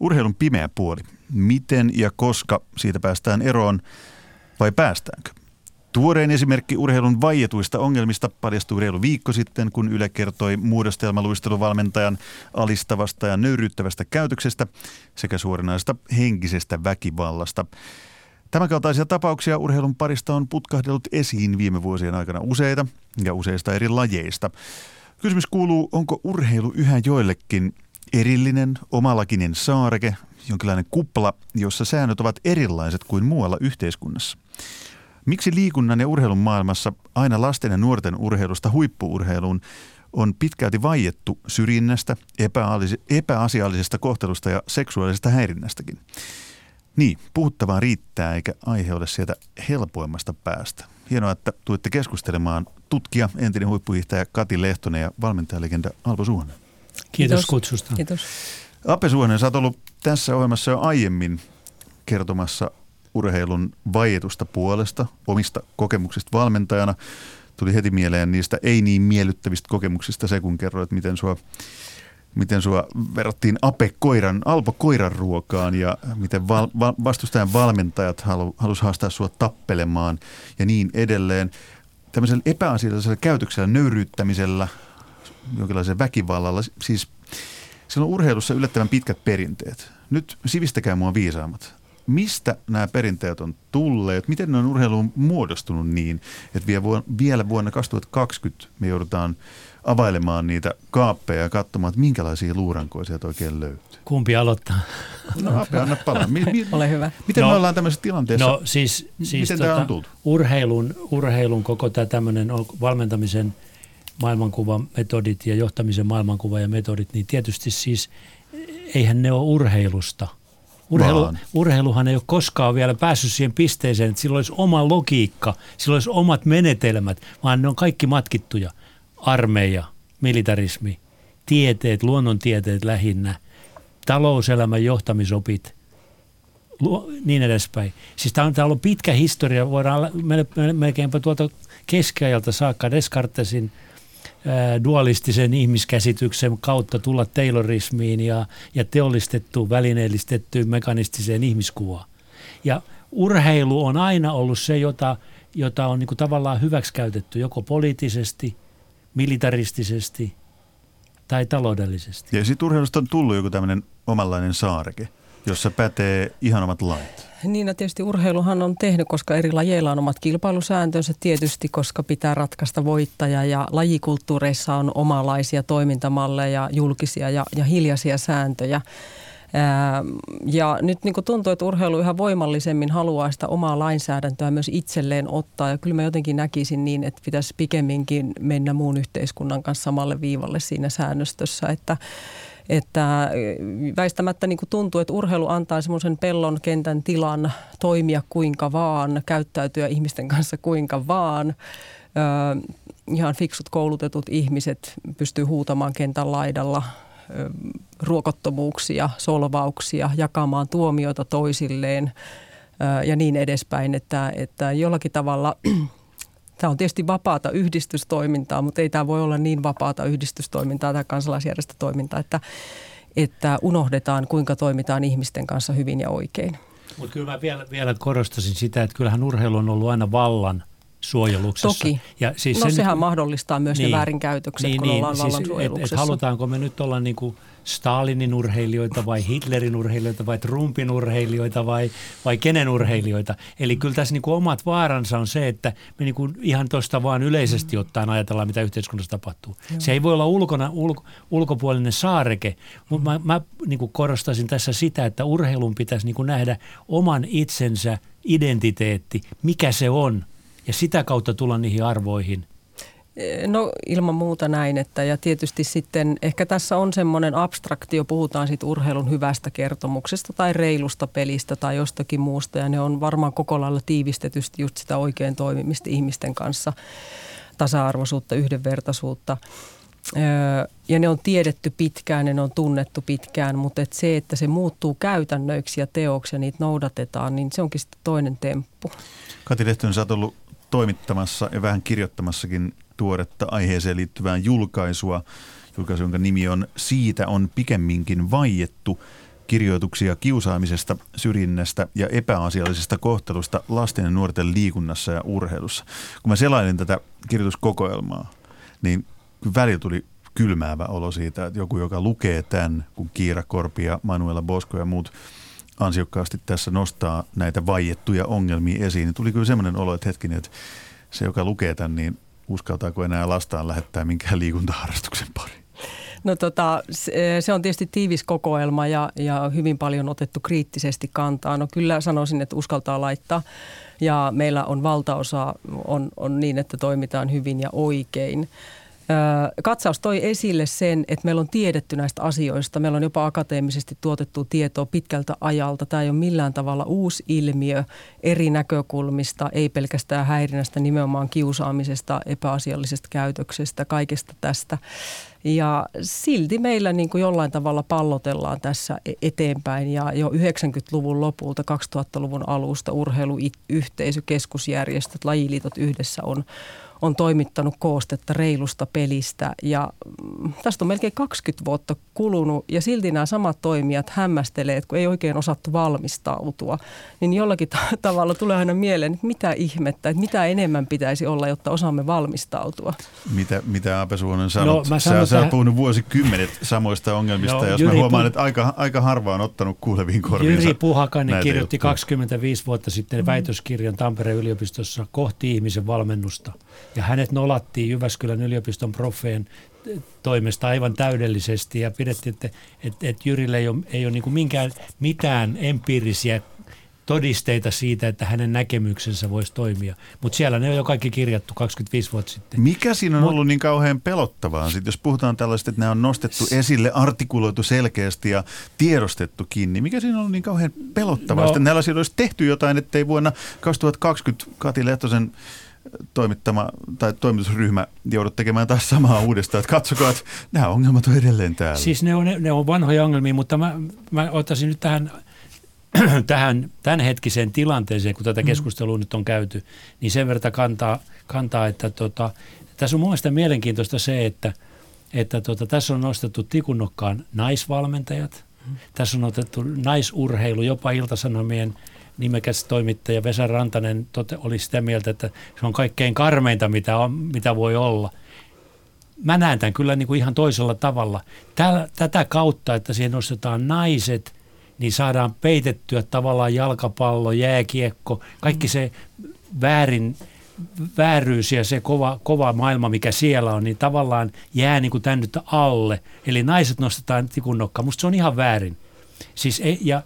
Urheilun pimeä puoli. Miten ja koska siitä päästään eroon vai päästäänkö? Tuorein esimerkki urheilun vaietuista ongelmista paljastui reilu viikko sitten, kun Yle kertoi muodostelmaluisteluvalmentajan alistavasta ja nöyryyttävästä käytöksestä sekä suorinaisesta henkisestä väkivallasta. Tämänkaltaisia tapauksia urheilun parista on putkahdellut esiin viime vuosien aikana useita ja useista eri lajeista. Kysymys kuuluu, onko urheilu yhä joillekin erillinen, omalakinen saareke, jonkinlainen kupla, jossa säännöt ovat erilaiset kuin muualla yhteiskunnassa? Miksi liikunnan ja urheilun maailmassa aina lasten ja nuorten urheilusta huippuurheiluun on pitkälti vaiettu syrjinnästä, epäasiallisesta kohtelusta ja seksuaalisesta häirinnästäkin? Niin, puhuttavaa riittää eikä aihe ole sieltä helpoimmasta päästä. Hienoa, että tuitte keskustelemaan tutkija, entinen huippuhiihtäjä Kati Lehtonen ja valmentajalegenda Alpo Suhonen. Kiitos, Kiitos kutsusta. Kiitos. Ape Suhonen, sä oot ollut tässä ohjelmassa jo aiemmin kertomassa urheilun vaietusta puolesta, omista kokemuksista valmentajana. Tuli heti mieleen niistä ei niin miellyttävistä kokemuksista se, kun kerroit, miten sua, miten sua verrattiin Ape Koiran, Alpo Koiran ruokaan ja miten val, val, vastustajan valmentajat halu, halusivat haastaa sua tappelemaan ja niin edelleen. Tämmöisellä epäasiallisella käytöksellä, nöyryyttämisellä, jonkinlaisella väkivallalla, siis siellä on urheilussa yllättävän pitkät perinteet. Nyt sivistäkää mua viisaammat mistä nämä perinteet on tulleet, miten ne on urheiluun muodostunut niin, että vielä vuonna 2020 me joudutaan availemaan niitä kaappeja ja katsomaan, että minkälaisia luurankoja sieltä oikein löytyy. Kumpi aloittaa? No Ape, anna palaa. Mi- mi- Ole hyvä. Miten no, me ollaan tämmöisessä tilanteessa? No siis, siis miten tota, tämä on tullut? Urheilun, urheilun koko tämä tämmöinen valmentamisen maailmankuvan metodit ja johtamisen maailmankuva ja metodit, niin tietysti siis eihän ne ole urheilusta – Urheilu, urheiluhan ei ole koskaan vielä päässyt siihen pisteeseen, että sillä olisi oma logiikka, sillä olisi omat menetelmät, vaan ne on kaikki matkittuja. Armeija, militarismi, tieteet, luonnontieteet lähinnä, talouselämän johtamisopit, niin edespäin. Siis tämä on, tämä on ollut pitkä historia, voidaan melkeinpä tuolta keskiajalta saakka Descartesin – dualistisen ihmiskäsityksen kautta tulla taylorismiin ja, ja teollistettuun, välineellistettyyn mekanistiseen ihmiskuvaan. Ja urheilu on aina ollut se, jota, jota on niin tavallaan hyväksikäytetty joko poliittisesti, militaristisesti tai taloudellisesti. Ja sitten urheilusta on tullut joku tämmöinen omanlainen saareke, jossa pätee ihan omat lait. Niin, ja tietysti urheiluhan on tehnyt, koska eri lajeilla on omat kilpailusääntönsä tietysti, koska pitää ratkaista voittaja ja lajikulttuureissa on omanlaisia toimintamalleja, julkisia ja, ja hiljaisia sääntöjä. Ää, ja nyt niin tuntuu, että urheilu yhä voimallisemmin haluaa sitä omaa lainsäädäntöä myös itselleen ottaa. Ja kyllä mä jotenkin näkisin niin, että pitäisi pikemminkin mennä muun yhteiskunnan kanssa samalle viivalle siinä säännöstössä, että että väistämättä niin kuin tuntuu, että urheilu antaa semmoisen pellon kentän tilan toimia kuinka vaan, käyttäytyä ihmisten kanssa kuinka vaan. Ö, ihan fiksut koulutetut ihmiset pystyy huutamaan kentän laidalla ruokottomuuksia, solvauksia, jakamaan tuomioita toisilleen ja niin edespäin, että, että jollakin tavalla – Tämä on tietysti vapaata yhdistystoimintaa, mutta ei tämä voi olla niin vapaata yhdistystoimintaa tai kansalaisjärjestötoimintaa, että, että unohdetaan, kuinka toimitaan ihmisten kanssa hyvin ja oikein. Mutta kyllä mä vielä, vielä korostasin sitä, että kyllähän urheilu on ollut aina vallan suojeluksessa. Toki. Ja siis no sehän nyt, mahdollistaa myös niin, ne väärinkäytökset, niin, kun ollaan niin, vallan siis, suojeluksessa. Et, et halutaanko me nyt olla niin kuin – Stalinin urheilijoita vai Hitlerin urheilijoita vai Trumpin urheilijoita vai, vai kenen urheilijoita. Eli kyllä tässä niin kuin omat vaaransa on se, että me niin kuin ihan tuosta vaan yleisesti ottaen ajatellaan, mitä yhteiskunnassa tapahtuu. Joo. Se ei voi olla ulkona, ulko, ulkopuolinen saareke, mutta mä, mä niin kuin korostaisin tässä sitä, että urheilun pitäisi niin kuin nähdä oman itsensä identiteetti, mikä se on, ja sitä kautta tulla niihin arvoihin – No ilman muuta näin, että ja tietysti sitten ehkä tässä on semmoinen abstraktio, puhutaan sitten urheilun hyvästä kertomuksesta tai reilusta pelistä tai jostakin muusta ja ne on varmaan koko lailla tiivistetysti just sitä oikein toimimista ihmisten kanssa, tasa-arvoisuutta, yhdenvertaisuutta. Ja ne on tiedetty pitkään, ne on tunnettu pitkään, mutta et se, että se muuttuu käytännöiksi ja teoksi ja niitä noudatetaan, niin se onkin sitten toinen temppu. Kati Lehtonen, sä oot ollut toimittamassa ja vähän kirjoittamassakin tuoretta aiheeseen liittyvää julkaisua. Julkaisu, jonka nimi on Siitä on pikemminkin vaiettu. kirjoituksia kiusaamisesta, syrjinnästä ja epäasiallisesta kohtelusta lasten ja nuorten liikunnassa ja urheilussa. Kun mä selailin tätä kirjoituskokoelmaa, niin välillä tuli kylmäävä olo siitä, että joku, joka lukee tämän, kun Kiira Korpi ja Manuela Bosko ja muut ansiokkaasti tässä nostaa näitä vaiettuja ongelmia esiin, niin tuli kyllä semmoinen olo, että hetkinen, että se, joka lukee tämän, niin uskaltaako enää lastaan lähettää minkään liikuntaharrastuksen pariin? No tota, se on tietysti tiivis kokoelma ja, ja hyvin paljon otettu kriittisesti kantaa. No kyllä sanoisin, että uskaltaa laittaa ja meillä on valtaosa on, on niin, että toimitaan hyvin ja oikein. Katsaus toi esille sen, että meillä on tiedetty näistä asioista. Meillä on jopa akateemisesti tuotettu tietoa pitkältä ajalta. Tämä ei ole millään tavalla uusi ilmiö eri näkökulmista, ei pelkästään häirinnästä, nimenomaan kiusaamisesta, epäasiallisesta käytöksestä, kaikesta tästä. Ja silti meillä niin kuin jollain tavalla pallotellaan tässä e- eteenpäin ja jo 90-luvun lopulta, 2000-luvun alusta urheiluyhteisö, keskusjärjestöt, lajiliitot yhdessä on on toimittanut koostetta reilusta pelistä ja mm, tästä on melkein 20 vuotta kulunut ja silti nämä samat toimijat hämmästelee, että kun ei oikein osattu valmistautua, niin jollakin tavalla tulee aina mieleen, että mitä ihmettä, että mitä enemmän pitäisi olla, jotta osaamme valmistautua. Mitä, mitä Aape Suonen sanot? No, sä, sä oot puhunut vuosikymmenet samoista ongelmista no, jos Jyri mä huomaan, Pu- että aika, aika harva on ottanut kuuleviin korviinsa Jyri Puhakainen kirjoitti juttuja. 25 vuotta sitten väitöskirjan Tampereen yliopistossa kohti ihmisen valmennusta – ja hänet nolattiin Jyväskylän yliopiston profeen toimesta aivan täydellisesti ja pidettiin, että, että, että Jyrille ei ole, ei ole niin minkään, mitään empiirisiä todisteita siitä, että hänen näkemyksensä voisi toimia. Mutta siellä ne on jo kaikki kirjattu 25 vuotta sitten. Mikä siinä on Mut, ollut niin kauhean pelottavaa? Sitten jos puhutaan tällaista, että nämä on nostettu esille, artikuloitu selkeästi ja tiedostettu kiinni, mikä siinä on ollut niin kauhean pelottavaa? No, Sitten näillä olisi tehty jotain, ettei vuonna 2020 Kati Lehtosen toimittama tai toimitusryhmä joudut tekemään taas samaa uudestaan. Että katsokaa, että nämä ongelmat on edelleen täällä. Siis ne on, ne on vanhoja ongelmia, mutta mä, mä ottaisin nyt tähän, tähän tämänhetkiseen tilanteeseen, kun tätä mm. keskustelua mm. nyt on käyty, niin sen verran kantaa, kantaa että tota, tässä on mielestäni mielenkiintoista se, että, että tota, tässä on nostettu tikunnokkaan naisvalmentajat, mm. tässä on otettu naisurheilu, jopa Iltasanomien nimekäs toimittaja Vesa Rantanen tote, oli sitä mieltä, että se on kaikkein karmeinta, mitä, on, mitä voi olla. Mä näen tämän kyllä niin kuin ihan toisella tavalla. Tää, tätä kautta, että siihen nostetaan naiset, niin saadaan peitettyä tavallaan jalkapallo, jääkiekko, kaikki se väärin, vääryys ja se kova, kova maailma, mikä siellä on, niin tavallaan jää niin kuin tämän nyt alle. Eli naiset nostetaan tikun nokkaan. Musta se on ihan väärin. Siis ei, ja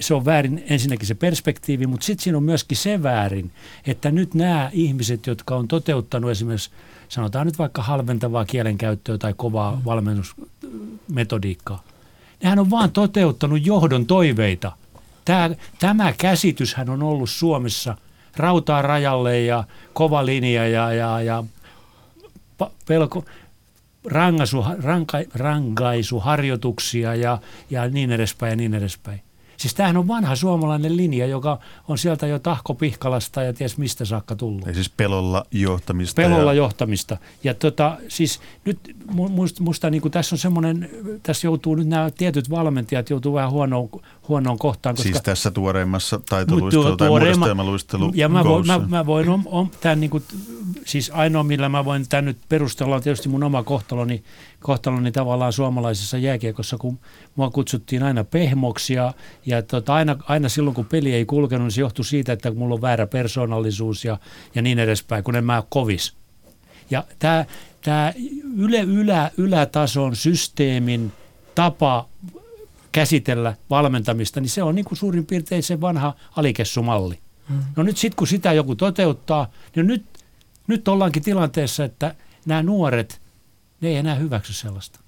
se on väärin ensinnäkin se perspektiivi, mutta sitten siinä on myöskin se väärin, että nyt nämä ihmiset, jotka on toteuttanut esimerkiksi, sanotaan nyt vaikka halventavaa kielenkäyttöä tai kovaa mm. valmennusmetodiikkaa, nehän on vaan toteuttanut johdon toiveita. Tämä, tämä käsityshän on ollut Suomessa rautaa rajalle ja kova linja ja, ja, ja pelko, rangaisu, ranka, rankaisuharjoituksia ja, ja niin edespäin ja niin edespäin. Siis tämähän on vanha suomalainen linja, joka on sieltä jo Tahko Pihkalasta ja ties mistä saakka tullut. Eli siis pelolla johtamista. Pelolla ja... johtamista. Ja tota, siis nyt musta, musta niin tässä on semmoinen, tässä joutuu nyt nämä tietyt valmentajat joutuu vähän huonoon, huonoon kohtaan. Koska, siis tässä tuoreimmassa taitoluistelu tai muodostelmaluistelu Ja mä voin, mä, mä voin on, on, tämän niin kuin, siis ainoa millä mä voin tämän nyt perustella on tietysti mun oma kohtaloni, kohtaloni tavallaan suomalaisessa jääkiekossa, kun mua kutsuttiin aina pehmoksi ja, ja tota, aina, aina silloin kun peli ei kulkenut, niin se johtui siitä, että mulla on väärä persoonallisuus ja, ja niin edespäin, kun en mä ole kovis. Ja tämä, tämä yle, ylä, ylätason systeemin tapa käsitellä valmentamista, niin se on niin kuin suurin piirtein se vanha alikessumalli. No nyt sitten kun sitä joku toteuttaa, niin nyt, nyt ollaankin tilanteessa, että nämä nuoret, ne ei enää hyväksy sellaista.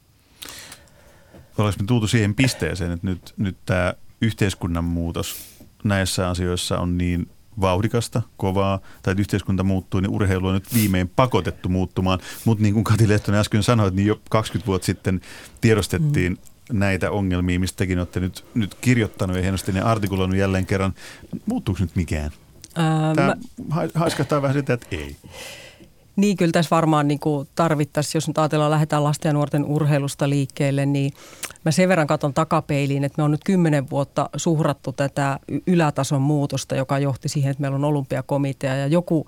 Ollaanko me tultu siihen pisteeseen, että nyt, nyt tämä yhteiskunnan muutos näissä asioissa on niin vauhdikasta, kovaa, tai että yhteiskunta muuttuu, niin urheilu on nyt viimein pakotettu muuttumaan. Mutta niin kuin Kati Lehtonen äsken sanoi, niin jo 20 vuotta sitten tiedostettiin mm. näitä ongelmia, mistä tekin olette nyt, nyt kirjoittanut ja hienosti ne artikuloinut jälleen kerran. Muuttuuko nyt mikään? Ää, Tämä mä... haiskahtaa vähän sitä, että ei. Niin, kyllä tässä varmaan niin tarvittaisiin, jos nyt ajatellaan, lähdetään lasten ja nuorten urheilusta liikkeelle, niin mä sen verran katson takapeiliin, että me on nyt kymmenen vuotta suhrattu tätä ylätason muutosta, joka johti siihen, että meillä on olympiakomitea ja joku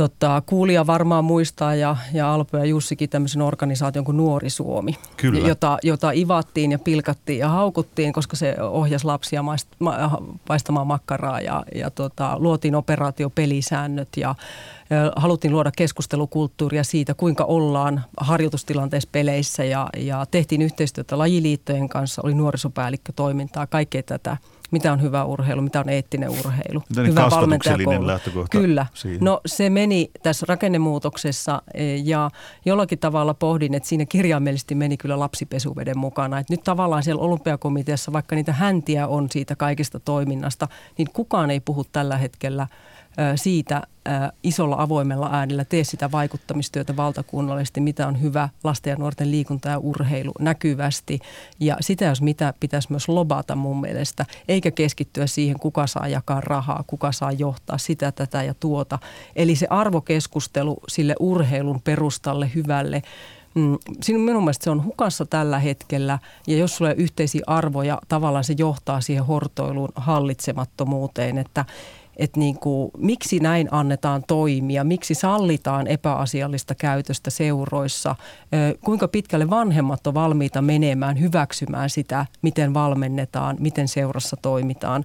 tota, kuulija varmaan muistaa ja, ja Alpo ja Jussikin tämmöisen organisaation kuin Nuori Suomi, Kyllä. Jota, jota ivattiin ja pilkattiin ja haukuttiin, koska se ohjasi lapsia maist, ma, paistamaan makkaraa ja, ja tota, luotiin operaatiopelisäännöt ja haluttiin luoda keskustelukulttuuria siitä, kuinka ollaan harjoitustilanteessa peleissä ja, ja tehtiin yhteistyötä lajiliittojen kanssa, oli nuorisopäällikkötoimintaa, kaikkea tätä – mitä on hyvä urheilu, mitä on eettinen urheilu. Mitä hyvä valmentajakoulu. lähtökohta Kyllä. Siihen. No se meni tässä rakennemuutoksessa e, ja jollakin tavalla pohdin, että siinä kirjaimellisesti meni kyllä lapsipesuveden mukana. Että nyt tavallaan siellä olympiakomiteassa, vaikka niitä häntiä on siitä kaikesta toiminnasta, niin kukaan ei puhu tällä hetkellä – siitä isolla avoimella äänellä tee sitä vaikuttamistyötä valtakunnallisesti, mitä on hyvä lasten ja nuorten liikunta ja urheilu näkyvästi. Ja sitä jos mitä pitäisi myös lobata mun mielestä, eikä keskittyä siihen, kuka saa jakaa rahaa, kuka saa johtaa sitä, tätä ja tuota. Eli se arvokeskustelu sille urheilun perustalle hyvälle, Mm, minun mielestä se on hukassa tällä hetkellä ja jos sulla on yhteisiä arvoja, tavallaan se johtaa siihen hortoiluun hallitsemattomuuteen, että että niin kuin, miksi näin annetaan toimia, miksi sallitaan epäasiallista käytöstä seuroissa, kuinka pitkälle vanhemmat on valmiita menemään, hyväksymään sitä, miten valmennetaan, miten seurassa toimitaan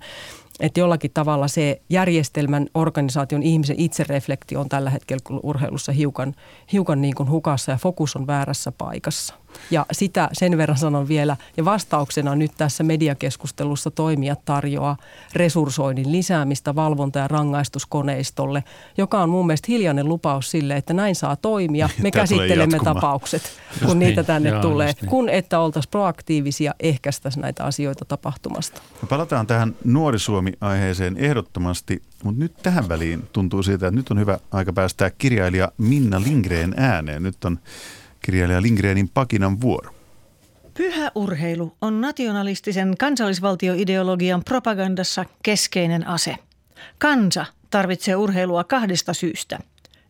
että jollakin tavalla se järjestelmän, organisaation, ihmisen itsereflektio on tällä hetkellä urheilussa hiukan, hiukan niin kuin hukassa ja fokus on väärässä paikassa. Ja sitä sen verran sanon vielä, ja vastauksena nyt tässä mediakeskustelussa toimijat tarjoaa resurssoinnin lisäämistä valvonta- ja rangaistuskoneistolle, joka on mun mielestä hiljainen lupaus sille, että näin saa toimia. Me Tämä käsittelemme tapaukset, kun just niitä niin. tänne Jaa, tulee, niin. kun että oltaisiin proaktiivisia, ehkäistäisiin näitä asioita tapahtumasta. Me palataan tähän Nuorisuomi-aiheeseen ehdottomasti, mutta nyt tähän väliin tuntuu siitä, että nyt on hyvä aika päästää kirjailija Minna Lingreen ääneen. Nyt on kirjailija Lindgrenin pakinan vuoro. Pyhä urheilu on nationalistisen kansallisvaltioideologian propagandassa keskeinen ase. Kansa tarvitsee urheilua kahdesta syystä.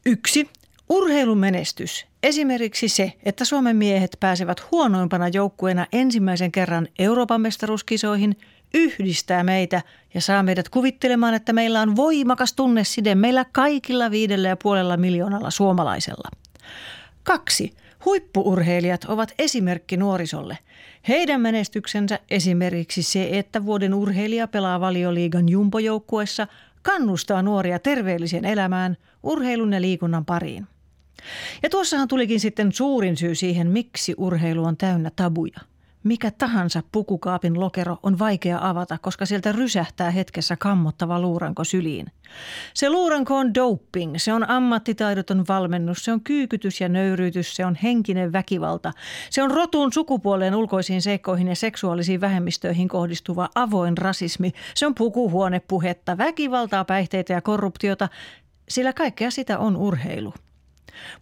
Yksi, urheilumenestys. Esimerkiksi se, että Suomen miehet pääsevät huonoimpana joukkueena ensimmäisen kerran Euroopan mestaruuskisoihin, yhdistää meitä ja saa meidät kuvittelemaan, että meillä on voimakas tunneside meillä kaikilla viidellä ja puolella miljoonalla suomalaisella. Kaksi, Huippuurheilijat ovat esimerkki nuorisolle. Heidän menestyksensä esimerkiksi se, että vuoden urheilija pelaa valioliigan jumpojoukkuessa, kannustaa nuoria terveelliseen elämään, urheilun ja liikunnan pariin. Ja tuossahan tulikin sitten suurin syy siihen, miksi urheilu on täynnä tabuja – mikä tahansa pukukaapin lokero on vaikea avata, koska sieltä rysähtää hetkessä kammottava luuranko syliin. Se luuranko on doping, se on ammattitaidoton valmennus, se on kyykytys ja nöyryytys, se on henkinen väkivalta. Se on rotuun sukupuoleen ulkoisiin seikkoihin ja seksuaalisiin vähemmistöihin kohdistuva avoin rasismi. Se on pukuhuonepuhetta, väkivaltaa, päihteitä ja korruptiota, sillä kaikkea sitä on urheilu.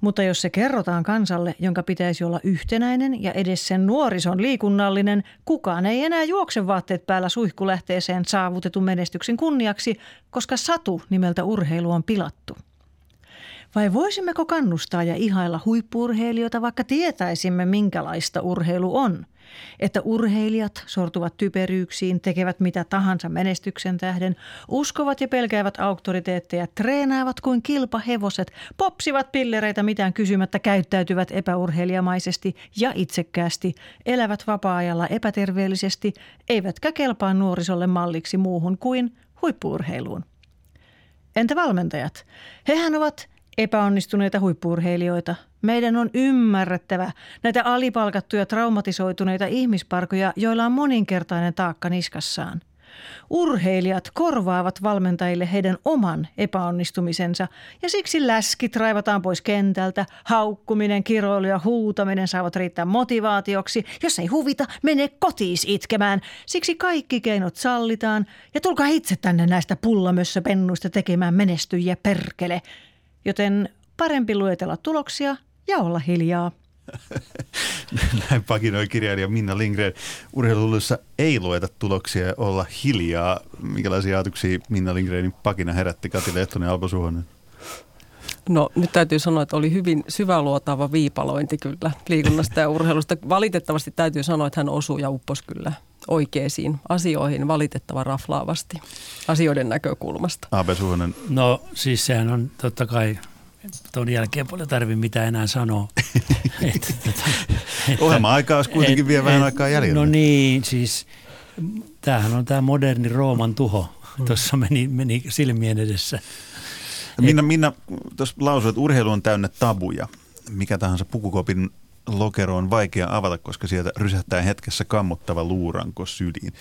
Mutta jos se kerrotaan kansalle, jonka pitäisi olla yhtenäinen ja edes sen nuorison liikunnallinen, kukaan ei enää juokse vaatteet päällä suihkulähteeseen saavutetun menestyksen kunniaksi, koska satu nimeltä urheilu on pilattu. Vai voisimmeko kannustaa ja ihailla huippurheilijoita, vaikka tietäisimme, minkälaista urheilu on? Että urheilijat sortuvat typeryyksiin, tekevät mitä tahansa menestyksen tähden, uskovat ja pelkäävät auktoriteetteja, treenaavat kuin kilpahevoset, popsivat pillereitä mitään kysymättä, käyttäytyvät epäurheilijamaisesti ja itsekkäästi, elävät vapaa-ajalla epäterveellisesti, eivätkä kelpaa nuorisolle malliksi muuhun kuin huippuurheiluun. Entä valmentajat? Hehän ovat epäonnistuneita huippuurheilijoita. Meidän on ymmärrettävä näitä alipalkattuja traumatisoituneita ihmisparkoja, joilla on moninkertainen taakka niskassaan. Urheilijat korvaavat valmentajille heidän oman epäonnistumisensa ja siksi läskit raivataan pois kentältä, haukkuminen, kiroilu ja huutaminen saavat riittää motivaatioksi. Jos ei huvita, mene kotiis itkemään. Siksi kaikki keinot sallitaan ja tulkaa itse tänne näistä pullamössä pennuista tekemään menestyjiä perkele – joten parempi luetella tuloksia ja olla hiljaa. Näin pakinoi kirjailija Minna Lindgren. Urheiluluissa ei lueta tuloksia ja olla hiljaa. Minkälaisia ajatuksia Minna Lindgrenin pakina herätti Kati Lehtonen ja Alpo Suhonen? No nyt täytyy sanoa, että oli hyvin syväluotaava viipalointi kyllä liikunnasta ja urheilusta. Valitettavasti täytyy sanoa, että hän osui ja upposi kyllä oikeisiin asioihin valitettava raflaavasti asioiden näkökulmasta. Aape Suhonen. No siis sehän on totta kai tuon jälkeen paljon tarvitse mitään enää sanoa. että, että, Ohjelma-aikaa olisi kuitenkin et, vielä vähän aikaa jäljellä. No niin, siis tämähän on tämä moderni Rooman tuho. Mm. Tuossa meni, meni silmien edessä. Minna, Minna tuossa lausui, että urheilu on täynnä tabuja. Mikä tahansa pukukopin lokero on vaikea avata, koska sieltä rysähtää hetkessä kammottava luuranko syliin.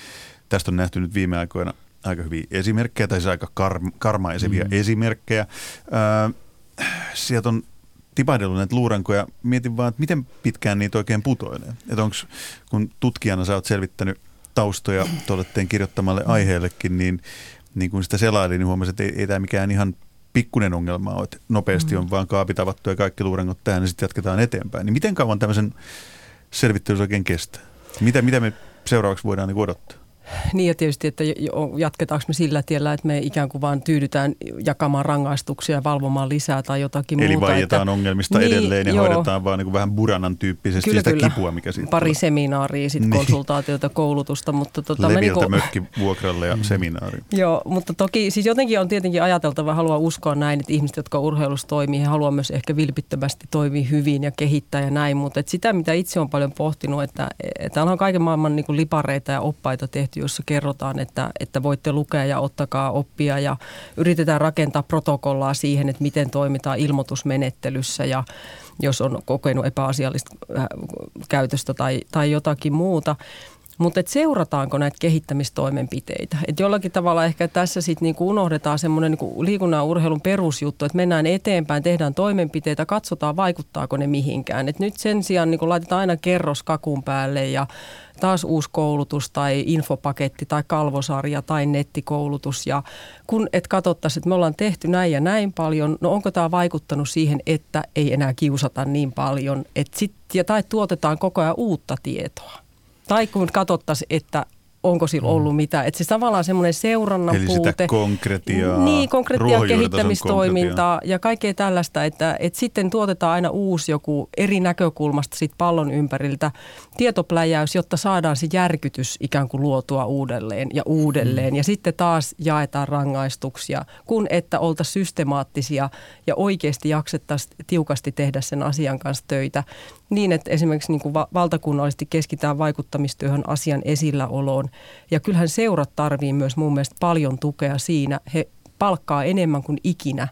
Tästä on nähty nyt viime aikoina aika hyviä esimerkkejä, tai siis aika kar- karmaisevia mm. esimerkkejä. Öö, sieltä on tipahdellut näitä luurankoja. Mietin vaan, että miten pitkään niitä oikein putoilee. Että onko, kun tutkijana sä oot selvittänyt taustoja tuolle kirjoittamalle aiheellekin, niin, niin kun sitä selaili, niin huomasin, että ei, ei tämä mikään ihan pikkunen ongelma on, että nopeasti on mm. vaan kaapit avattu ja kaikki luurangot tähän ja sitten jatketaan eteenpäin. Niin miten kauan tämmöisen selvittelys oikein kestää? Mitä, mitä me seuraavaksi voidaan niin odottaa? Niin ja tietysti, että jatketaanko me sillä tiellä, että me ikään kuin vaan tyydytään jakamaan rangaistuksia ja valvomaan lisää tai jotakin Eli muuta. Eli vaietaan että, ongelmista niin, edelleen ja joo. hoidetaan vaan niin kuin vähän buranan tyyppisesti kyllä, sitä kyllä. kipua, mikä siitä Pari tulee. seminaaria, sitten niin. konsultaatiota, koulutusta. Mutta tota, Leviltä niin kuin, mökki vuokralle ja mm. seminaari. Joo, mutta toki siis jotenkin on tietenkin ajateltava, haluaa uskoa näin, että ihmiset, jotka urheilussa toimii, he haluaa myös ehkä vilpittömästi toimia hyvin ja kehittää ja näin. Mutta että sitä, mitä itse on paljon pohtinut, että, että täällä on kaiken maailman niin kuin lipareita ja oppaita tehty, jossa kerrotaan, että, että voitte lukea ja ottakaa oppia ja yritetään rakentaa protokollaa siihen, että miten toimitaan ilmoitusmenettelyssä ja jos on kokenut epäasiallista äh, käytöstä tai, tai jotakin muuta. Mutta seurataanko näitä kehittämistoimenpiteitä? Et jollakin tavalla ehkä tässä sitten niinku unohdetaan semmoinen niinku liikunnan ja urheilun perusjuttu, että mennään eteenpäin, tehdään toimenpiteitä, katsotaan vaikuttaako ne mihinkään. Et nyt sen sijaan niinku laitetaan aina kerros kakun päälle ja taas uusi koulutus tai infopaketti tai kalvosarja tai nettikoulutus. Ja kun et katsottaisiin, että me ollaan tehty näin ja näin paljon, no onko tämä vaikuttanut siihen, että ei enää kiusata niin paljon, että sit, ja, tai tuotetaan koko ajan uutta tietoa. Tai kun katsottaisiin, että onko sillä mm. ollut mitään. Että se tavallaan semmoinen seurannan Eli puute. sitä konkretiaa, Niin, konkretiaa, kehittämistoimintaa konkretiaa. ja kaikkea tällaista, että, että sitten tuotetaan aina uusi joku eri näkökulmasta sit pallon ympäriltä tietopläjäys, jotta saadaan se järkytys ikään kuin luotua uudelleen ja uudelleen. Mm. Ja sitten taas jaetaan rangaistuksia, kun että oltaisiin systemaattisia ja oikeasti jaksettaisiin tiukasti tehdä sen asian kanssa töitä niin, että esimerkiksi niin kuin valtakunnallisesti keskitään vaikuttamistyöhön asian esilläoloon. Ja kyllähän seurat tarvii myös mun mielestä paljon tukea siinä. He palkkaa enemmän kuin ikinä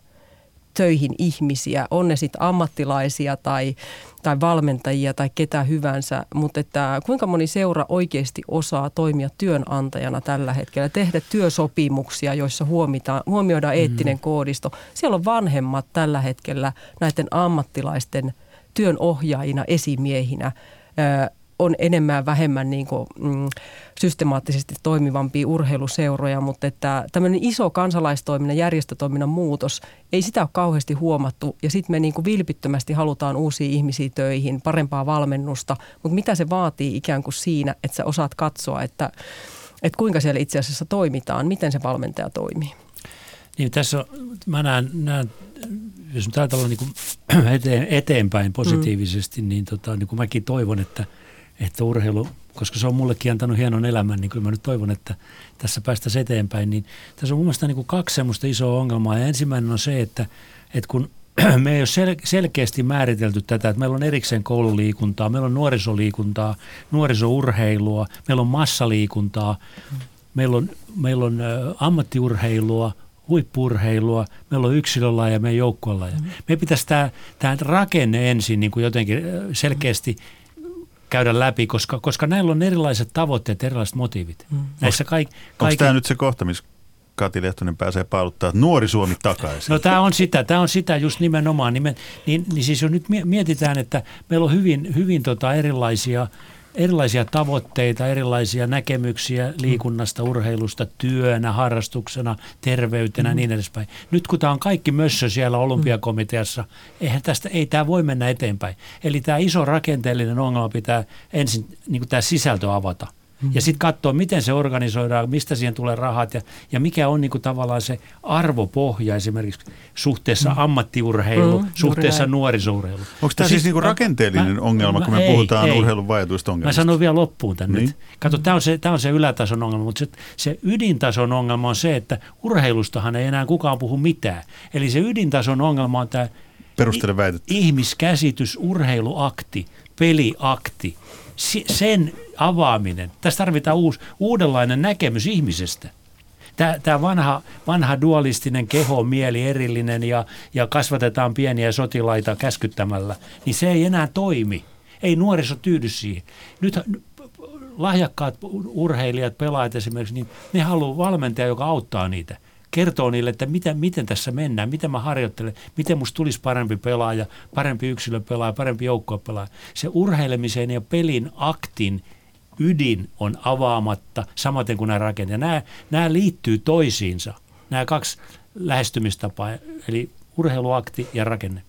töihin ihmisiä, on ne sitten ammattilaisia tai, tai valmentajia tai ketä hyvänsä, mutta että kuinka moni seura oikeasti osaa toimia työnantajana tällä hetkellä, tehdä työsopimuksia, joissa huomioidaan, huomioidaan eettinen mm. koodisto. Siellä on vanhemmat tällä hetkellä näiden ammattilaisten – työnohjaajina, esimiehinä on enemmän vähemmän niin kuin, mm, systemaattisesti toimivampia urheiluseuroja, mutta että tämmöinen iso kansalaistoiminnan, järjestötoiminnan muutos, ei sitä ole kauheasti huomattu. Ja sitten me niin kuin vilpittömästi halutaan uusia ihmisiä töihin, parempaa valmennusta, mutta mitä se vaatii ikään kuin siinä, että sä osaat katsoa, että, että kuinka siellä itse asiassa toimitaan, miten se valmentaja toimii. Niin tässä on, mä näen, näen jos nyt ajatellaan niin kuin eteen, eteenpäin positiivisesti, mm. niin, tota, niin kuin mäkin toivon, että, että urheilu, koska se on mullekin antanut hienon elämän, niin kyllä mä nyt toivon, että tässä päästäisiin eteenpäin. Niin tässä on mun mielestä niin kuin kaksi semmoista isoa ongelmaa. Ja ensimmäinen on se, että, että kun me ei ole sel- selkeästi määritelty tätä, että meillä on erikseen koululiikuntaa, meillä on nuorisoliikuntaa, nuorisourheilua, meillä on massaliikuntaa, meillä on, meillä on ammattiurheilua, huippurheilua, meillä on yksilöllä ja meidän joukkueella. Mm. Me pitäisi tämä, tämä rakenne ensin niin kuin jotenkin selkeästi käydä läpi, koska, koska näillä on erilaiset tavoitteet, erilaiset motiivit. Mm. Näissä kaik, kaikki... Onko tämä nyt se kohta, missä Kati Lehtonen pääsee pauluttaa nuori Suomi takaisin. No tämä on sitä, tämä on sitä just nimenomaan. Niin, niin, niin siis jos nyt mietitään, että meillä on hyvin, hyvin tota erilaisia erilaisia tavoitteita, erilaisia näkemyksiä liikunnasta, urheilusta, työnä, harrastuksena, terveytenä ja mm. niin edespäin. Nyt kun tämä on kaikki mössö siellä olympiakomiteassa, eihän tästä, ei tämä voi mennä eteenpäin. Eli tämä iso rakenteellinen ongelma pitää ensin niin tämä sisältö avata. Mm. Ja sitten katsoa, miten se organisoidaan, mistä siihen tulee rahat ja, ja mikä on niinku tavallaan se arvopohja esimerkiksi suhteessa mm. ammattiurheilu, mm, suhteessa nuorisourheilu. Onko tämä siis, niinku rakenteellinen mä, ongelma, mä, kun me ei, puhutaan ei. urheilun vaihtuista ongelmista? Mä sanon vielä loppuun tämän niin. nyt. Kato, tämä on, se, on se ylätason ongelma, mutta se, se ydintason ongelma on se, että urheilustahan ei enää kukaan puhu mitään. Eli se ydintason ongelma on tämä Perustele väitettä. ihmiskäsitys, urheiluakti, peliakti, sen avaaminen. Tässä tarvitaan uusi, uudenlainen näkemys ihmisestä. Tämä, vanha, vanha dualistinen keho, mieli erillinen ja, ja kasvatetaan pieniä sotilaita käskyttämällä, niin se ei enää toimi. Ei nuoriso tyydy siihen. Nyt lahjakkaat urheilijat, pelaajat esimerkiksi, niin ne haluaa valmentaja, joka auttaa niitä – kertoo niille, että miten, miten tässä mennään, miten mä harjoittelen, miten musta tulisi parempi pelaaja, parempi yksilöpelaaja, parempi joukkuepelaaja. Se urheilemisen ja pelin aktin ydin on avaamatta, samaten kuin nämä rakenteet. Nämä, nämä liittyy toisiinsa, nämä kaksi lähestymistapaa, eli urheiluakti ja rakenne.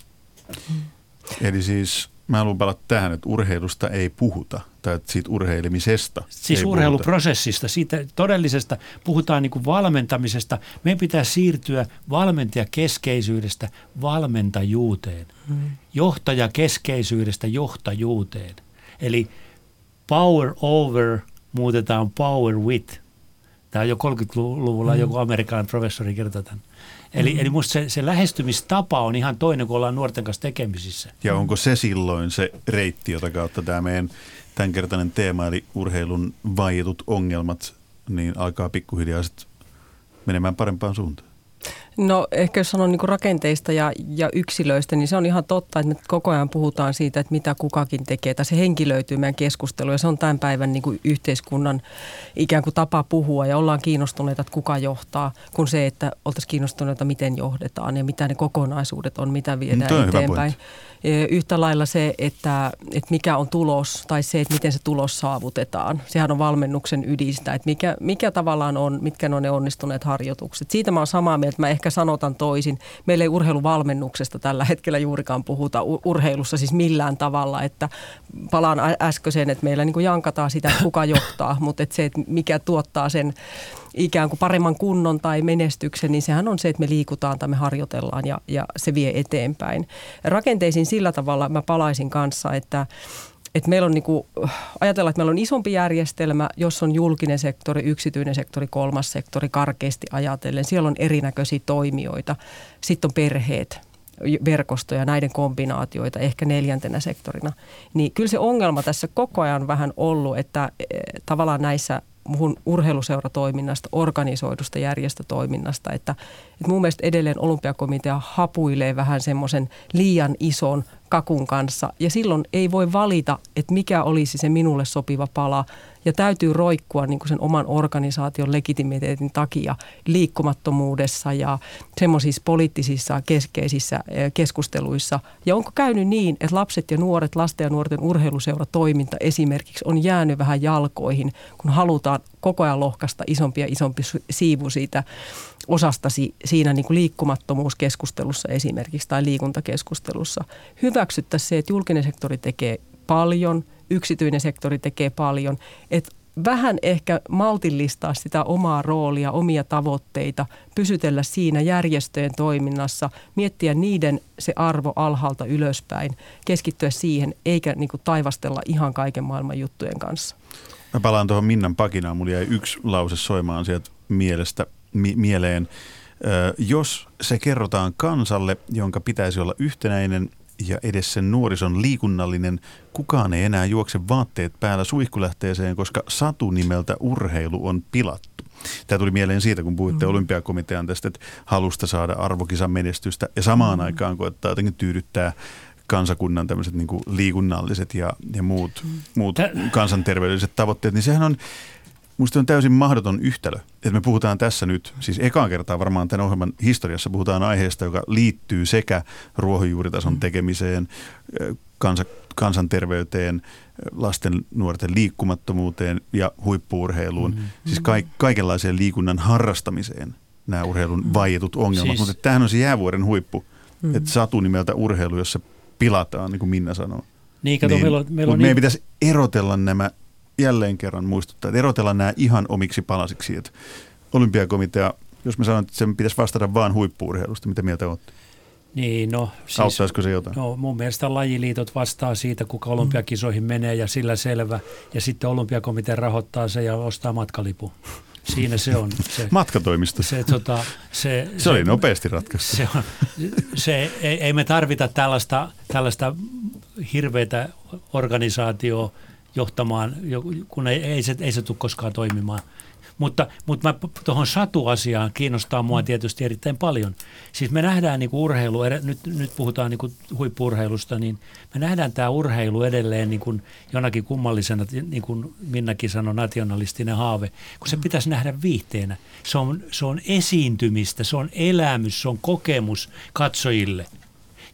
Eli siis mä haluan palata tähän, että urheilusta ei puhuta, tai siitä urheilemisesta. Siis urheiluprosessista, siitä todellisesta, puhutaan niin kuin valmentamisesta. Meidän pitää siirtyä valmentajakeskeisyydestä valmentajuuteen, hmm. johtajakeskeisyydestä johtajuuteen. Eli power over muutetaan power with. Tämä on jo 30-luvulla hmm. joku amerikkalainen professori kertoi tämän. Eli, mm-hmm. eli musta se, se lähestymistapa on ihan toinen, kun ollaan nuorten kanssa tekemisissä. Ja onko se silloin se reitti, jota kautta tämä meidän tämänkertainen teema, eli urheilun vaietut ongelmat, niin alkaa pikkuhiljaa sitten menemään parempaan suuntaan? No ehkä jos sanon niin rakenteista ja, ja yksilöistä, niin se on ihan totta, että me koko ajan puhutaan siitä, että mitä kukakin tekee. Tai se henkilöityy meidän keskusteluun ja se on tämän päivän niin kuin yhteiskunnan ikään kuin tapa puhua ja ollaan kiinnostuneita, että kuka johtaa, kun se, että oltaisiin kiinnostuneita, miten johdetaan ja mitä ne kokonaisuudet on, mitä viedään no, eteenpäin. Yhtä lailla se, että, että mikä on tulos tai se, että miten se tulos saavutetaan. Sehän on valmennuksen ydistä, että mikä, mikä tavallaan on, mitkä on ne onnistuneet harjoitukset. Siitä mä oon samaa mieltä, mä ehkä sanotan toisin. Meillä ei urheiluvalmennuksesta tällä hetkellä juurikaan puhuta urheilussa siis millään tavalla, että palaan äskeiseen, että meillä niin kuin jankataan sitä, että kuka johtaa, mutta että se, että mikä tuottaa sen ikään kuin paremman kunnon tai menestyksen, niin sehän on se, että me liikutaan tai me harjoitellaan ja, ja se vie eteenpäin. Rakenteisiin sillä tavalla mä palaisin kanssa, että että meillä on niin kuin, ajatellaan, että meillä on isompi järjestelmä, jos on julkinen sektori, yksityinen sektori, kolmas sektori, karkeasti ajatellen. Siellä on erinäköisiä toimijoita. Sitten on perheet, verkostoja, näiden kombinaatioita ehkä neljäntenä sektorina. Niin kyllä se ongelma tässä koko ajan vähän ollut, että e, tavallaan näissä muhun urheiluseuratoiminnasta, organisoidusta järjestötoiminnasta, että, että mun mielestä edelleen olympiakomitea hapuilee vähän semmoisen liian ison kakun kanssa. Ja silloin ei voi valita, että mikä olisi se minulle sopiva pala ja täytyy roikkua niin kuin sen oman organisaation legitimiteetin takia liikkumattomuudessa ja semmoisissa poliittisissa keskeisissä eh, keskusteluissa. Ja onko käynyt niin, että lapset ja nuoret, lasten ja nuorten urheiluseuratoiminta esimerkiksi on jäänyt vähän jalkoihin, kun halutaan koko ajan lohkasta isompi ja isompi siivu siitä osasta siinä niin kuin liikkumattomuuskeskustelussa esimerkiksi tai liikuntakeskustelussa. Hyväksyttäisiin se, että julkinen sektori tekee paljon, yksityinen sektori tekee paljon, että vähän ehkä maltillistaa sitä omaa roolia, omia tavoitteita, pysytellä siinä järjestöjen toiminnassa, miettiä niiden se arvo alhaalta ylöspäin, keskittyä siihen, eikä niin kuin taivastella ihan kaiken maailman juttujen kanssa. Mä palaan tuohon Minnan pakinaan. Mulla jäi yksi lause soimaan sieltä mielestä, mi- mieleen. Ö, jos se kerrotaan kansalle, jonka pitäisi olla yhtenäinen ja edes sen nuorison liikunnallinen, kukaan ei enää juokse vaatteet päällä suihkulähteeseen, koska satu nimeltä urheilu on pilattu. Tämä tuli mieleen siitä, kun puhuitte mm. olympiakomitean tästä, että halusta saada arvokisan menestystä ja samaan mm. aikaan koettaa jotenkin tyydyttää kansakunnan tämmöiset niin liikunnalliset ja, ja muut, mm. muut kansanterveydelliset tavoitteet, niin sehän on, musta on täysin mahdoton yhtälö, että me puhutaan tässä nyt, siis ekaan kertaa varmaan tämän ohjelman historiassa puhutaan aiheesta, joka liittyy sekä ruohonjuuritason mm. tekemiseen, kansa, kansanterveyteen, lasten nuorten liikkumattomuuteen ja huippuurheiluun, mm-hmm. siis ka- kaikenlaiseen liikunnan harrastamiseen nämä urheilun vaietut ongelmat, siis... mutta tämähän on se jäävuoren huippu, mm-hmm. että satu nimeltä urheilu, jossa pilataan, niin kuin Minna sanoo. Niin, kato, niin, meillä on, meillä on niin... meidän pitäisi erotella nämä jälleen kerran muistuttaa, että erotellaan nämä ihan omiksi palasiksi. Että olympiakomitea, jos mä sanon, että sen pitäisi vastata vaan huippuurheilusta, mitä mieltä olette? Niin, no siis, Auttaisiko se jotain? No mun mielestä lajiliitot vastaa siitä, kuka olympiakisoihin menee ja sillä selvä. Ja sitten olympiakomitea rahoittaa se ja ostaa matkalipu. Siinä se on. Se, Matkatoimisto. Se, tota, se, se, se oli nopeasti ratkaistu. Se on, se, ei, ei me tarvita tällaista, tällaista hirveätä organisaatioa johtamaan, kun ei, ei, se, ei se tule koskaan toimimaan. Mutta, mutta tuohon satuasiaan kiinnostaa mua tietysti erittäin paljon. Siis me nähdään niin kuin urheilu, nyt, nyt puhutaan niin kuin huippurheilusta, niin me nähdään tämä urheilu edelleen niin kuin jonakin kummallisena, niin kuin Minnakin sanoi, nationalistinen haave, kun se pitäisi nähdä viihteenä. Se on, se on esiintymistä, se on elämys, se on kokemus katsojille.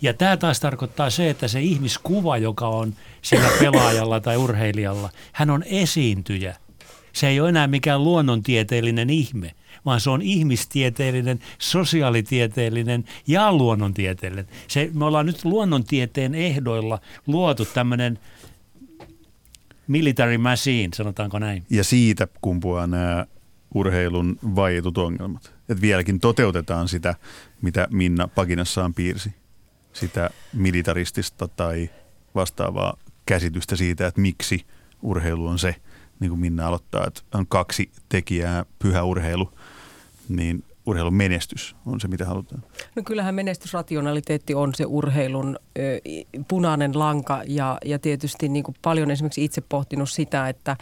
Ja tämä taas tarkoittaa se, että se ihmiskuva, joka on sillä pelaajalla tai urheilijalla, hän on esiintyjä – se ei ole enää mikään luonnontieteellinen ihme, vaan se on ihmistieteellinen, sosiaalitieteellinen ja luonnontieteellinen. Se, me ollaan nyt luonnontieteen ehdoilla luotu tämmöinen military machine, sanotaanko näin. Ja siitä kumpuaa nämä urheilun vaietut ongelmat. Että vieläkin toteutetaan sitä, mitä Minna Pakinassaan piirsi. Sitä militaristista tai vastaavaa käsitystä siitä, että miksi urheilu on se – niin kuin Minna aloittaa, että on kaksi tekijää, pyhä urheilu, niin urheilun menestys on se, mitä halutaan. No kyllähän menestysrationaliteetti on se urheilun ö, punainen lanka ja, ja tietysti niin kuin paljon esimerkiksi itse pohtinut sitä, että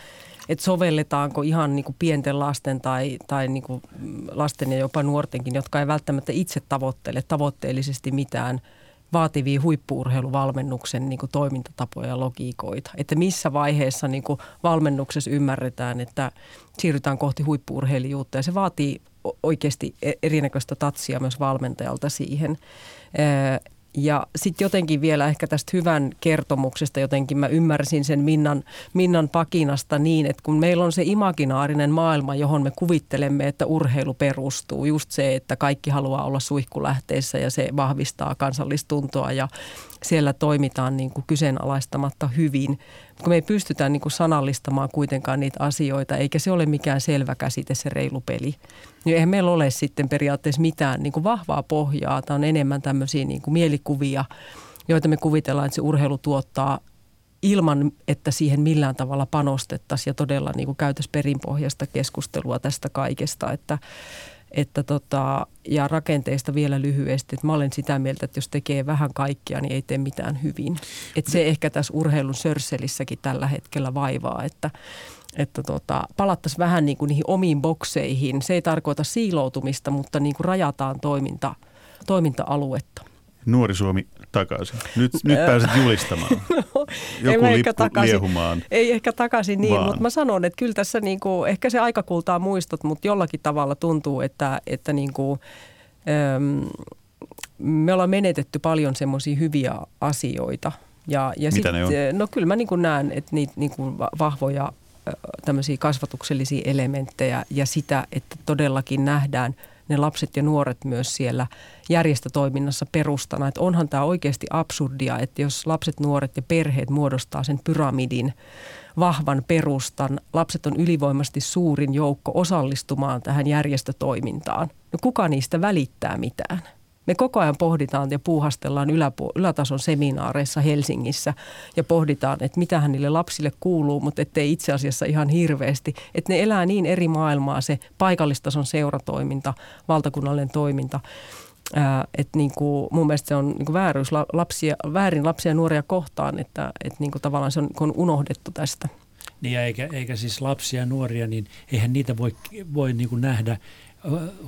että sovelletaanko ihan niin kuin pienten lasten tai, tai niin kuin lasten ja jopa nuortenkin, jotka ei välttämättä itse tavoittele tavoitteellisesti mitään – vaativia huippuurheiluvalmennuksen niin kuin toimintatapoja ja logiikoita. Että missä vaiheessa niin kuin valmennuksessa ymmärretään, että siirrytään kohti huippuurheilijuutta ja se vaatii oikeasti e-, erinäköistä tatsia myös valmentajalta siihen. Ja sitten jotenkin vielä ehkä tästä hyvän kertomuksesta jotenkin mä ymmärsin sen Minnan, Minnan pakinasta niin, että kun meillä on se imaginaarinen maailma, johon me kuvittelemme, että urheilu perustuu, just se, että kaikki haluaa olla suihkulähteessä ja se vahvistaa kansallistuntoa ja siellä toimitaan niin kuin kyseenalaistamatta hyvin. Kun me ei pystytä niin kuin sanallistamaan kuitenkaan niitä asioita, eikä se ole mikään selvä käsite se reilu peli, niin eihän meillä ole sitten periaatteessa mitään niin kuin vahvaa pohjaa. Tämä on enemmän tämmöisiä niin kuin mielikuvia, joita me kuvitellaan, että se urheilu tuottaa ilman, että siihen millään tavalla panostettaisiin ja todella niin käytäisiin perinpohjasta keskustelua tästä kaikesta, että että tota, ja rakenteista vielä lyhyesti, että mä olen sitä mieltä, että jos tekee vähän kaikkia, niin ei tee mitään hyvin. Että se ehkä tässä urheilun sörselissäkin tällä hetkellä vaivaa, että, että tota, palattaisiin vähän niin kuin niihin omiin bokseihin. Se ei tarkoita siiloutumista, mutta niin kuin rajataan toiminta, toiminta-aluetta. Nuori Suomi takaisin. Nyt, nyt pääset julistamaan. no, Joku lippu takaisin, liehumaan. Ei ehkä takaisin niin, vaan. mutta mä sanon, että kyllä tässä niin kuin, ehkä se aika kultaa muistot, mutta jollakin tavalla tuntuu, että, että niin kuin, äm, me ollaan menetetty paljon semmoisia hyviä asioita. Ja, ja Mitä sit, ne on? No kyllä mä niin kuin näen, että niitä niin kuin vahvoja tämmöisiä kasvatuksellisia elementtejä ja sitä, että todellakin nähdään – ne lapset ja nuoret myös siellä järjestötoiminnassa perustana. Että onhan tämä oikeasti absurdia, että jos lapset, nuoret ja perheet muodostaa sen pyramidin vahvan perustan, lapset on ylivoimasti suurin joukko osallistumaan tähän järjestötoimintaan. No kuka niistä välittää mitään? Me koko ajan pohditaan ja puuhastellaan ylätason seminaareissa Helsingissä ja pohditaan, että mitähän niille lapsille kuuluu, mutta ettei itse asiassa ihan hirveästi. Että ne elää niin eri maailmaa se paikallistason seuratoiminta, valtakunnallinen toiminta. Että niin kuin, mun mielestä se on niin kuin vääryys lapsia, väärin lapsia ja nuoria kohtaan, että, että niin kuin tavallaan se on, on unohdettu tästä. Niin eikä, eikä siis lapsia ja nuoria, niin eihän niitä voi, voi niin kuin nähdä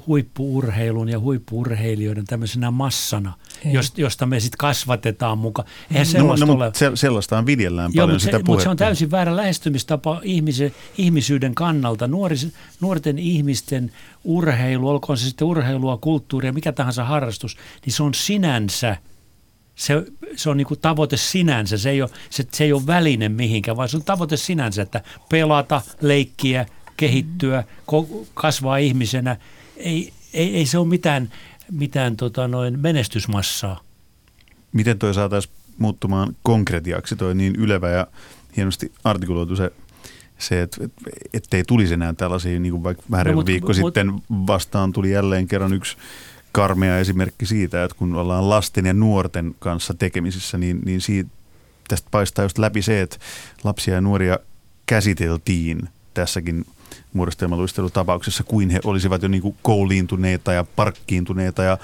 huippuurheilun ja huippuurheilijoiden tämmöisenä massana, josta, josta me sitten kasvatetaan mukaan. Eihän no, sellaista no, ole. Se, sellaistaan viljellään Joo, paljon mutta sitä se, mutta se on täysin väärä lähestymistapa ihmisen, ihmisyyden kannalta. Nuoris, nuorten ihmisten urheilu, olkoon se sitten urheilua, kulttuuria, mikä tahansa harrastus, niin se on sinänsä se, se on niin kuin tavoite sinänsä, se ei, ole, se, se ei ole väline mihinkään, vaan se on tavoite sinänsä, että pelata, leikkiä, kehittyä, kasvaa ihmisenä. Ei, ei, ei se ole mitään, mitään tota noin menestysmassaa. Miten toi saataisiin muuttumaan konkretiaksi, toi niin ylevä ja hienosti artikuloitu se se, että et, ettei tulisi enää tällaisia, niin kuin vaikka vähän no, viikko mut, sitten vastaan tuli jälleen kerran yksi karmea esimerkki siitä, että kun ollaan lasten ja nuorten kanssa tekemisissä, niin, niin siitä, tästä paistaa just läpi se, että lapsia ja nuoria käsiteltiin tässäkin muodostelmaluistelutapauksessa kuin he olisivat jo niin kuin kouliintuneita ja parkkiintuneita ja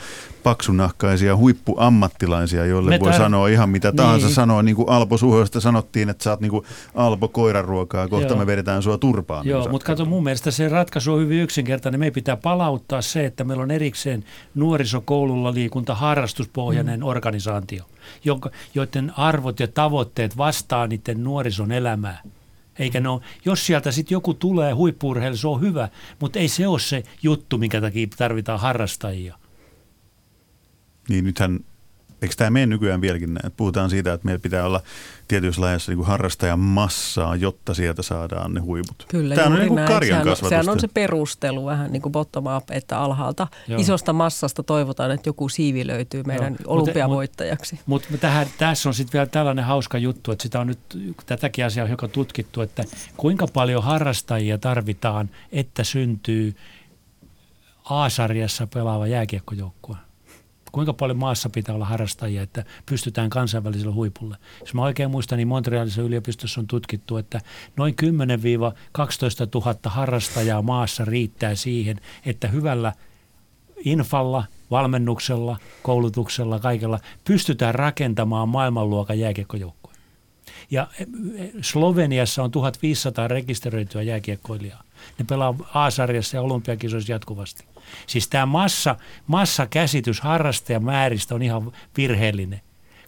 paksunahkaisia huippuammattilaisia, joille Me voi tar- sanoa ihan mitä tahansa niin. sanoa. Niin kuin Alpo Suhoista sanottiin, että sä oot niin kuin Alpo koiraruokaa, kohta Joo. me vedetään sua turpaan. Joo, mutta kato mun mielestä se ratkaisu on hyvin yksinkertainen. Me pitää palauttaa se, että meillä on erikseen nuorisokoululla liikunta harrastuspohjainen mm. organisaatio, jonka, joiden arvot ja tavoitteet vastaa niiden nuorison elämää. Eikä ole, jos sieltä sitten joku tulee huippuurheilu, se on hyvä, mutta ei se ole se juttu, minkä takia tarvitaan harrastajia. Niin nythän Eikö tämä mene nykyään vieläkin näin? Puhutaan siitä, että meillä pitää olla tietyissä lajeissa niin harrastajan massaa, jotta sieltä saadaan ne huiput. Kyllä, tämä on niin kuin karjan sehän, sehän on se perustelu vähän niin kuin bottom up, että alhaalta Joo. isosta massasta toivotaan, että joku siivi löytyy meidän Joo. olympiavoittajaksi. Mutta mut, mut tässä on sitten vielä tällainen hauska juttu, että sitä on nyt tätäkin asiaa joka tutkittu, että kuinka paljon harrastajia tarvitaan, että syntyy A-sarjassa pelaava jääkiekkojoukkue kuinka paljon maassa pitää olla harrastajia, että pystytään kansainväliselle huipulle. Jos mä oikein muistan, niin Montrealissa yliopistossa on tutkittu, että noin 10-12 000 harrastajaa maassa riittää siihen, että hyvällä infalla, valmennuksella, koulutuksella, kaikella pystytään rakentamaan maailmanluokan jääkiekkojoukkue. Ja e, e, Sloveniassa on 1500 rekisteröityä jääkiekkoilijaa. Ne pelaa A-sarjassa ja olympiakisoissa jatkuvasti. Siis tämä massa, massakäsitys harrastajamääristä on ihan virheellinen.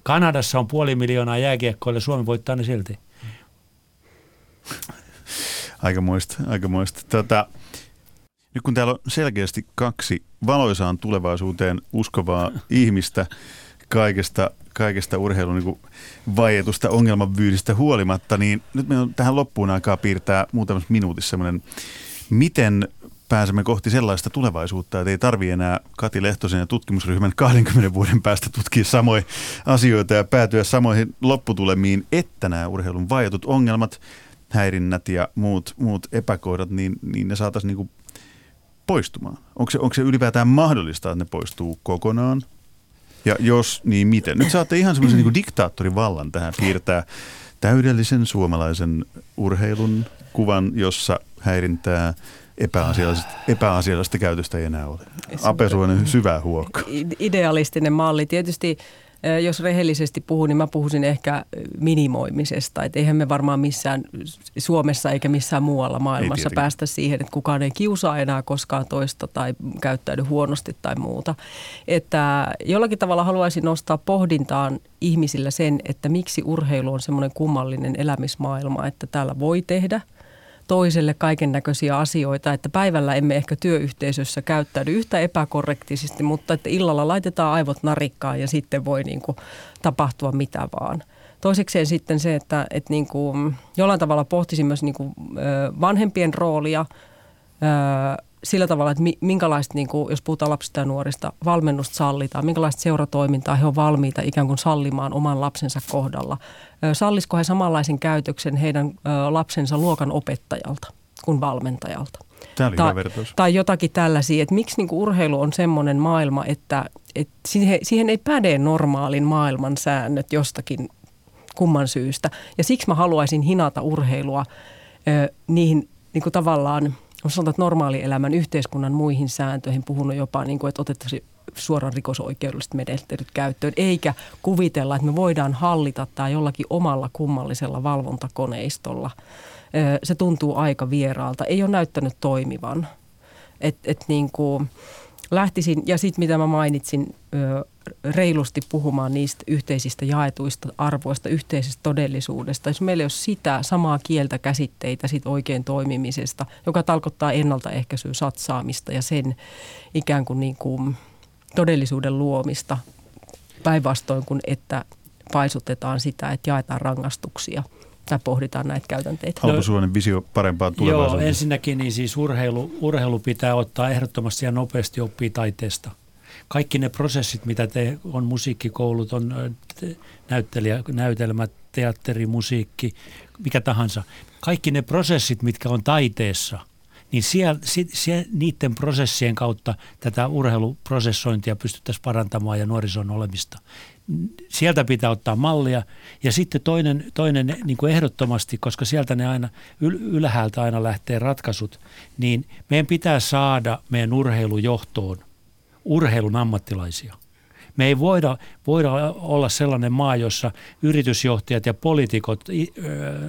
Kanadassa on puoli miljoonaa jääkiekkoille, Suomi voittaa ne silti. Aika muista, aika muista. Tota, nyt kun täällä on selkeästi kaksi valoisaan tulevaisuuteen uskovaa ihmistä kaikesta, kaikesta urheilun niin vaietusta ongelmavyydistä huolimatta, niin nyt me on tähän loppuun aikaa piirtää muutamassa minuutissa semmoinen, miten pääsemme kohti sellaista tulevaisuutta, että ei tarvi enää Kati Lehtosen ja tutkimusryhmän 20 vuoden päästä tutkia samoja asioita ja päätyä samoihin lopputulemiin, että nämä urheilun vaietut ongelmat, häirinnät ja muut, muut epäkohdat, niin, niin ne saataisiin niin poistumaan. Onko se, onko se ylipäätään mahdollista, että ne poistuu kokonaan? Ja jos, niin miten? Nyt saatte ihan semmoisen niin diktaattorin vallan tähän piirtää täydellisen suomalaisen urheilun kuvan, jossa häirintää, epäasiallista, epäasiallista käytöstä ei enää ole. Ape Suonen syvä huokka. Idealistinen malli. Tietysti jos rehellisesti puhun, niin mä puhuisin ehkä minimoimisesta. Että eihän me varmaan missään Suomessa eikä missään muualla maailmassa päästä siihen, että kukaan ei kiusaa enää koskaan toista tai käyttäydy huonosti tai muuta. Että jollakin tavalla haluaisin nostaa pohdintaan ihmisillä sen, että miksi urheilu on semmoinen kummallinen elämismaailma, että täällä voi tehdä – toiselle kaiken näköisiä asioita, että päivällä emme ehkä työyhteisössä käyttäydy yhtä epäkorrektisesti, mutta että illalla laitetaan aivot narikkaan ja sitten voi niin kuin tapahtua mitä vaan. Toisekseen sitten se, että, että niin kuin jollain tavalla pohtisin myös niin kuin vanhempien roolia, sillä tavalla, että minkälaista, niin kuin, jos puhutaan lapsista ja nuorista, valmennusta sallitaan, minkälaista seuratoimintaa he on valmiita ikään kuin sallimaan oman lapsensa kohdalla. Sallisiko he samanlaisen käytöksen heidän lapsensa luokan opettajalta kuin valmentajalta? Tämä oli tai, hyvä tai jotakin tällaisia, että miksi niin kuin urheilu on semmoinen maailma, että, että siihen, siihen ei päde normaalin maailman säännöt jostakin kumman syystä. Ja siksi mä haluaisin hinata urheilua ö, niihin niin kuin tavallaan – sanotaan, että normaalielämän yhteiskunnan muihin sääntöihin puhunut jopa, niin kuin, että otettaisiin suoraan rikosoikeudelliset menettelyt käyttöön, eikä kuvitella, että me voidaan hallita tämä jollakin omalla kummallisella valvontakoneistolla. Se tuntuu aika vieraalta. Ei ole näyttänyt toimivan. Et, et niin kuin, lähtisin, ja sitten mitä mä mainitsin, reilusti puhumaan niistä yhteisistä jaetuista arvoista, yhteisestä todellisuudesta. Jos meillä ei ole sitä samaa kieltä käsitteitä sit oikein toimimisesta, joka tarkoittaa ennaltaehkäisyä, satsaamista ja sen ikään kuin, niin kuin todellisuuden luomista päinvastoin kuin että paisutetaan sitä, että jaetaan rangaistuksia – tai pohditaan näitä käytänteitä. Alpo Suonen visio parempaa tulevaisuutta. Joo, ensinnäkin niin siis urheilu, urheilu pitää ottaa ehdottomasti ja nopeasti oppia taiteesta. Kaikki ne prosessit, mitä te, on musiikkikoulut, on näyttelijä, näytelmät, teatteri, musiikki, mikä tahansa. Kaikki ne prosessit, mitkä on taiteessa, niin siellä, siellä, niiden prosessien kautta tätä urheiluprosessointia pystyttäisiin parantamaan ja nuorison olemista sieltä pitää ottaa mallia. Ja sitten toinen, toinen niin kuin ehdottomasti, koska sieltä ne aina ylhäältä aina lähtee ratkaisut, niin meidän pitää saada meidän urheilujohtoon urheilun ammattilaisia – me ei voida, voida olla sellainen maa, jossa yritysjohtajat ja poliitikot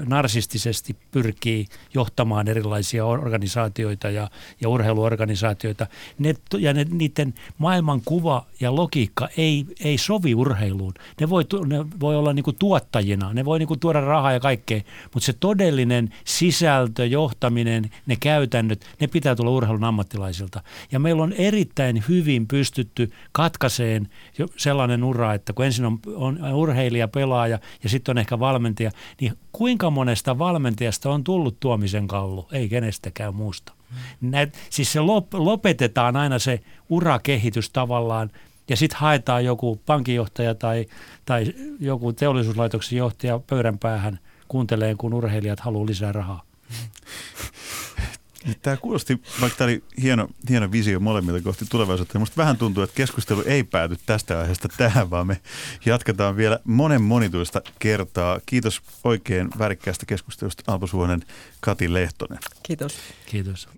narsistisesti pyrkii johtamaan erilaisia organisaatioita ja, ja urheiluorganisaatioita. Ne, ja ne, niiden maailmankuva ja logiikka ei, ei sovi urheiluun. Ne voi, ne voi olla niinku tuottajina, ne voi niinku tuoda rahaa ja kaikkea, mutta se todellinen sisältö, johtaminen, ne käytännöt, ne pitää tulla urheilun ammattilaisilta. Ja meillä on erittäin hyvin pystytty katkaiseen sellainen ura, että kun ensin on, on urheilija, pelaaja ja sitten on ehkä valmentaja, niin kuinka monesta valmentajasta on tullut tuomisen kallu? Ei kenestäkään muusta. Näet, siis se lop, lopetetaan aina se urakehitys tavallaan ja sitten haetaan joku pankinjohtaja tai, tai joku teollisuuslaitoksen johtaja pöydän päähän kuuntelee, kun urheilijat haluaa lisää rahaa. Tämä kuulosti, vaikka tämä oli hieno, hieno visio molemmilta kohti tulevaisuutta, minusta vähän tuntuu, että keskustelu ei pääty tästä aiheesta tähän, vaan me jatketaan vielä monen monituista kertaa. Kiitos oikein värikkäästä keskustelusta Alpo Suonen, Kati Lehtonen. Kiitos. Kiitos.